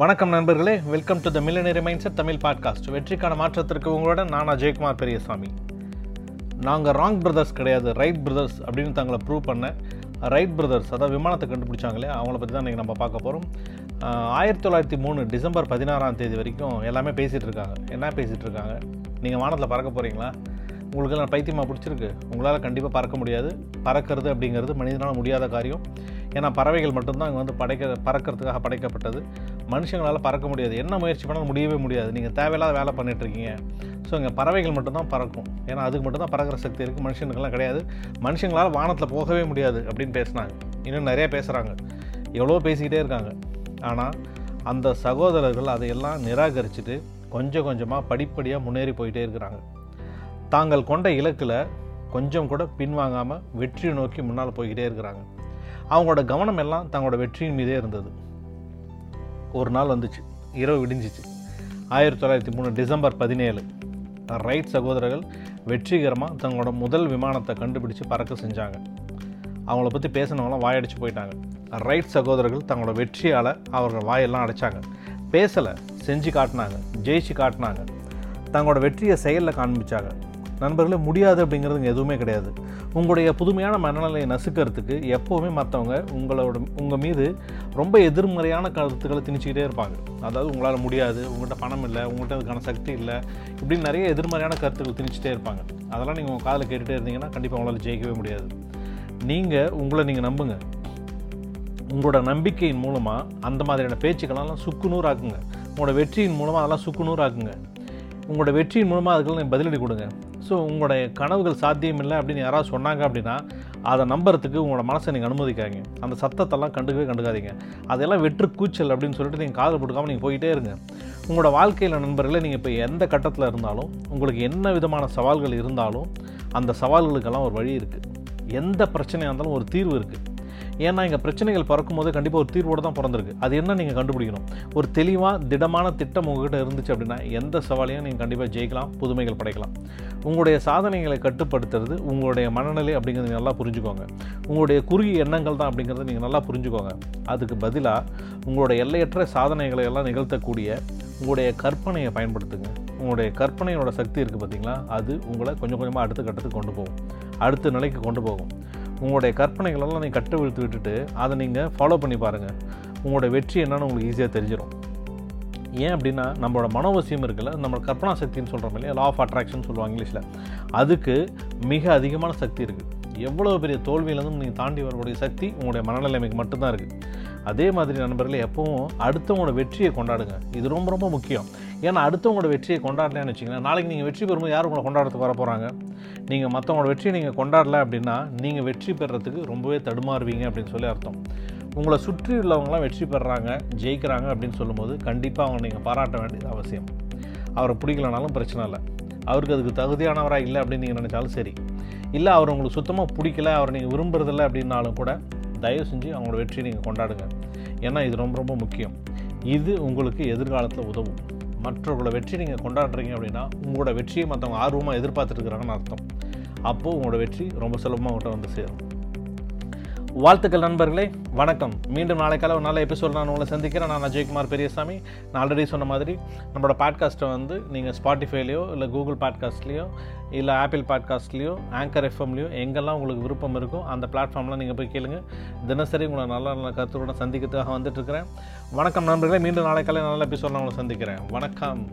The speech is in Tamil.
வணக்கம் நண்பர்களே. Welcome to the millionaire mindset Tamil podcast வெற்றிக்கான மாற்றத்திற்கு உங்களோட நான் ஜெயக்குமார் பெரியசாமி. நாங்கள் ராங் பிரதர்ஸ் கிடையாது ரைட் பிரதர்ஸ் அப்படின்னு தங்களை ப்ரூவ் பண்ண ரைட் பிரதர்ஸ் அதாவது விமானத்தை கண்டுபிடிச்சாங்களே அவங்கள பற்றி தான் இன்றைக்கி நம்ம பார்க்க போகிறோம் ஆயிரத்தி தொள்ளாயிரத்தி மூணு டிசம்பர் பதினாறாம் தேதி வரைக்கும் எல்லாமே பேசிகிட்டு இருக்காங்க. என்ன பேசிகிட்டு இருக்காங்க? நீங்கள் வானத்தில் பறக்க போகிறீங்களா உங்களுக்கெல்லாம் பைத்தியமாக பிடிச்சிருக்கு. உங்களால் கண்டிப்பாக பறக்க முடியாது. பறக்கிறது அப்படிங்கிறது மனிதனால் முடியாத காரியம். ஏன்னா பறவைகள் மட்டும்தான் இங்கே வந்து படைக்க பறக்கிறதுக்காக படைக்கப்பட்டது. மனுஷங்களால் பறக்க முடியாது. என்ன முயற்சி பண்ணாலும் முடியவே முடியாது. நீங்கள் தேவையில்லாத வேலை பண்ணிகிட்ருக்கீங்க இருக்கீங்க ஸோ இங்கே பறவைகள் மட்டும்தான் பறக்கும். ஏன்னா அதுக்கு மட்டும்தான் பறக்கிற சக்தி இருக்குது மனுஷனுக்கெல்லாம் கிடையாது. மனுஷங்களால் வானத்தில் போகவே முடியாது அப்படின்னு பேசுனாங்க. இன்னும் நிறைய பேசுகிறாங்க எவ்வளோ பேசிக்கிட்டே இருக்காங்க. ஆனால் அந்த சகோதரர்கள் அதையெல்லாம் நிராகரிச்சுட்டு கொஞ்சம் கொஞ்சமாக படிப்படியாக முன்னேறி போயிட்டே இருக்கிறாங்க. தாங்கள் கொண்ட இலக்கில் கொஞ்சம் கூட பின்வாங்காமல் வெற்றியை நோக்கி முன்னால் போய்கிட்டே இருக்கிறாங்க. அவங்களோட கவனம் எல்லாம் தங்களோட வெற்றியின் மீதே இருந்தது. ஒரு நாள் வந்துச்சு. இரவு விடிஞ்சிச்சு. ஆயிரத்தி தொள்ளாயிரத்தி மூணு டிசம்பர் பதினேழு. ரைட் சகோதரர்கள் வெற்றிகரமாக தங்களோட முதல் விமானத்தை கண்டுபிடிச்சு பறக்க செஞ்சாங்க. அவங்கள பற்றி பேசினவங்களாம் வாயடிச்சு போயிட்டாங்க. ரைட் சகோதரர்கள் தங்களோட வெற்றியால் அவர்கள் வாயெல்லாம் அடைச்சாங்க. பேசலை செஞ்சு காட்டினாங்க ஜெயிச்சு காட்டினாங்க. தங்களோட வெற்றியை செயலில் காண்பிச்சாங்க. நண்பர்களே முடியாது அப்படிங்கிறதுங்க எதுவுமே கிடையாது. உங்களுடைய புதுமையான மனநிலையை நசுக்கிறதுக்கு எப்போவுமே மற்றவங்க உங்களோட உங்கள் மீது ரொம்ப எதிர்மறையான கருத்துக்களை திணிச்சிக்கிட்டே இருப்பாங்க. அதாவது உங்களால் முடியாது உங்கள்கிட்ட பணம் இல்லை உங்கள்கிட்ட அதுக்கான சக்தி இல்லை இப்படின்னு நிறைய எதிர்மறையான கருத்துக்கள் திணிச்சிட்டே இருப்பாங்க. அதெல்லாம் நீங்கள் உங்கள் காதில் கேட்டுகிட்டே இருந்தீங்கன்னா கண்டிப்பாக உங்களால் ஜெயிக்கவே முடியாது. நீங்கள் உங்களை நீங்கள் நம்புங்க. உங்களோட நம்பிக்கையின் மூலமாக அந்த மாதிரியான பேச்சுக்களெல்லாம் சுக்குநூறாக்குங்க. உங்களோட வெற்றியின் மூலமாக அதெல்லாம் சுக்குநூறாக்குங்க. உங்களோட வெற்றியின் மூலமாக அதுக்கெல்லாம் நீங்கள் பதிலடி கொடுங்க. ஸோ உங்களுடைய கனவுகள் சாத்தியம் இல்லை அப்படின்னு யாராவது சொன்னாங்க அப்படின்னா அதை நம்புறதுக்கு உங்களோட மனசை நீங்கள் அனுமதிக்காங்க அந்த சத்தத்தெல்லாம் கண்டுக்கவே கண்டுக்காதீங்க. அதெல்லாம் வெற்று கூச்சல் அப்படின்னு சொல்லிட்டு நீங்கள் காதல் போட்டுக்காமல் நீங்கள் போயிட்டே இருங்க. உங்களோட வாழ்க்கையில் நண்பர்களே நீங்கள் இப்போ எந்த கட்டத்தில் இருந்தாலும் உங்களுக்கு என்ன விதமான சவால்கள் இருந்தாலும் அந்த சவால்களுக்கெல்லாம் ஒரு வழி இருக்குது எந்த பிரச்சனையாக இருந்தாலும் ஒரு தீர்வு இருக்குது ஏன்னா இங்கே பிரச்சனைகள் பறக்கும் போது கண்டிப்பாக ஒரு தீர்வோடு தான் பிறந்திருக்கு. அது என்ன நீங்கள் கண்டுபிடிக்கணும்? ஒரு தெளிவாக திடமான திட்டம் உங்ககிட்ட இருந்துச்சு அப்படின்னா எந்த சவாலையும் நீங்கள் கண்டிப்பாக ஜெயிக்கலாம் புதுமைகள் படைக்கலாம். உங்களுடைய சாதனைகளை கட்டுப்படுத்துறது உங்களுடைய மனநிலை அப்படிங்கிறது நல்லா புரிஞ்சுக்கோங்க. உங்களுடைய குறுகிய எண்ணங்கள் தான் அப்படிங்கிறத நீங்கள் நல்லா புரிஞ்சுக்கோங்க. அதுக்கு பதிலாக உங்களுடைய எல்லையற்ற சாதனைகளை எல்லாம் நிகழ்த்தக்கூடிய உங்களுடைய கற்பனையை பயன்படுத்துங்க. உங்களுடைய கற்பனையோட சக்தி இருக்குது பார்த்தீங்களா அது உங்களை கொஞ்சம் கொஞ்சமாக அடுத்த கட்டத்துக்கு கொண்டு போகும். அடுத்த நிலைக்கு கொண்டு போகும். உங்களுடைய கற்பனைகளெல்லாம் நீங்கள் கட்டு விழுத்து விட்டுட்டு அதை நீங்கள் ஃபாலோ பண்ணி பாருங்கள் உங்களோட வெற்றி என்னன்னு உங்களுக்கு ஈஸியாக தெரிஞ்சிடும் ஏன் அப்படின்னா நம்மளோட மனோவசியம் இருக்குல்ல நம்ம கற்பனா சக்தின்னு சொல்கிறோம் இல்லையா? லா ஆஃப் அட்ராக்ஷன் சொல்லுவாங்க இங்கிலீஷில். அதுக்கு மிக அதிகமான சக்தி இருக்குது எவ்வளோ பெரிய தோல்வியிலேருந்து நீங்கள் தாண்டி வரக்கூடிய சக்தி உங்களுடைய மனநிலைமைக்கு மட்டும்தான் இருக்குது அதே மாதிரி நண்பர்களே எப்பவும் அடுத்தவங்களோட வெற்றியை கொண்டாடுங்க. இது ரொம்ப ரொம்ப முக்கியம். ஏன்னா அடுத்தவங்களோட வெற்றியை கொண்டாடலன்னு வச்சிங்கன்னா நாளைக்கு நீங்கள் வெற்றி பெறும்போது யார் உங்களை கொண்டாடுறதுக்கு வர போகிறாங்க நீங்கள் மற்றவங்களோட வெற்றியை நீங்கள் கொண்டாடல அப்படின்னா நீங்கள் வெற்றி பெறுறதுக்கு ரொம்பவே தடுமாறுவீங்க அப்படின்னு சொல்லி அர்த்தம். உங்களை சுற்றி உள்ளவங்களாம் வெற்றி பெறுறாங்க ஜெயிக்கிறாங்க அப்படின்னு சொல்லும்போது கண்டிப்பாக அவங்க நீங்கள் பாராட்ட வேண்டியது அவசியம். அவரை பிடிக்கலனாலும் பிரச்சனை இல்லை. அவருக்கு அதுக்கு தகுதியானவராக இல்லை அப்படின்னு நீங்கள் நினச்சாலும் சரி. இல்லை அவர் உங்களுக்கு சுத்தமாக பிடிக்கல அவரை நீங்கள் விரும்புறதில்ல அப்படின்னாலும் கூட தயவு செஞ்சு அவங்களோட வெற்றியை நீங்கள் கொண்டாடுங்க. ஏன்னா இது ரொம்ப ரொம்ப முக்கியம். இது உங்களுக்கு எதிர்காலத்தில் உதவும். மற்றவர்களோட வெற்றி நீங்கள் கொண்டாடுறீங்க அப்படின்னா உங்களோட வெற்றியை மற்றவங்க ஆர்வமாக எதிர்பார்த்துருக்குறாங்கன்னு அர்த்தம். அப்போது உங்களோட வெற்றி ரொம்ப சுலபமாக உங்கள்கிட்ட வந்து சேரும். வாழ்த்துக்கள் நண்பர்களே. வணக்கம். மீண்டும் நாளைக்கால ஒரு நல்ல எபிசோட் நான் உங்களை சந்திக்கிறேன். நான் அஜய்குமார் பெரியசாமி. நான் ஆல்ரெடி சொன்ன மாதிரி நம்மளோட பாட்காஸ்ட்டை வந்து நீங்கள் ஸ்பாட்டிஃபைலையோ இல்லை கூகுள் பாட்காஸ்ட்லேயோ இல்லை ஆப்பிள் பாட்காஸ்ட்லேயோ ஆங்கர் எஃப்எம்லேயோ எங்கெல்லாம் உங்களுக்கு விருப்பம் இருக்கோ அந்த பிளாட்ஃபார்ம்லாம் நீங்கள் போய் கேளுங்க. தினசரி உங்களை நல்ல நல்ல கருத்துடன் சந்திக்கிறதுக்காக வந்துட்டுருக்கிறேன் வணக்கம் நண்பர்களே. மீண்டும் நாளைக்கால நல்ல எபிசோட் நான் உங்களை சந்திக்கிறேன். வணக்கம்.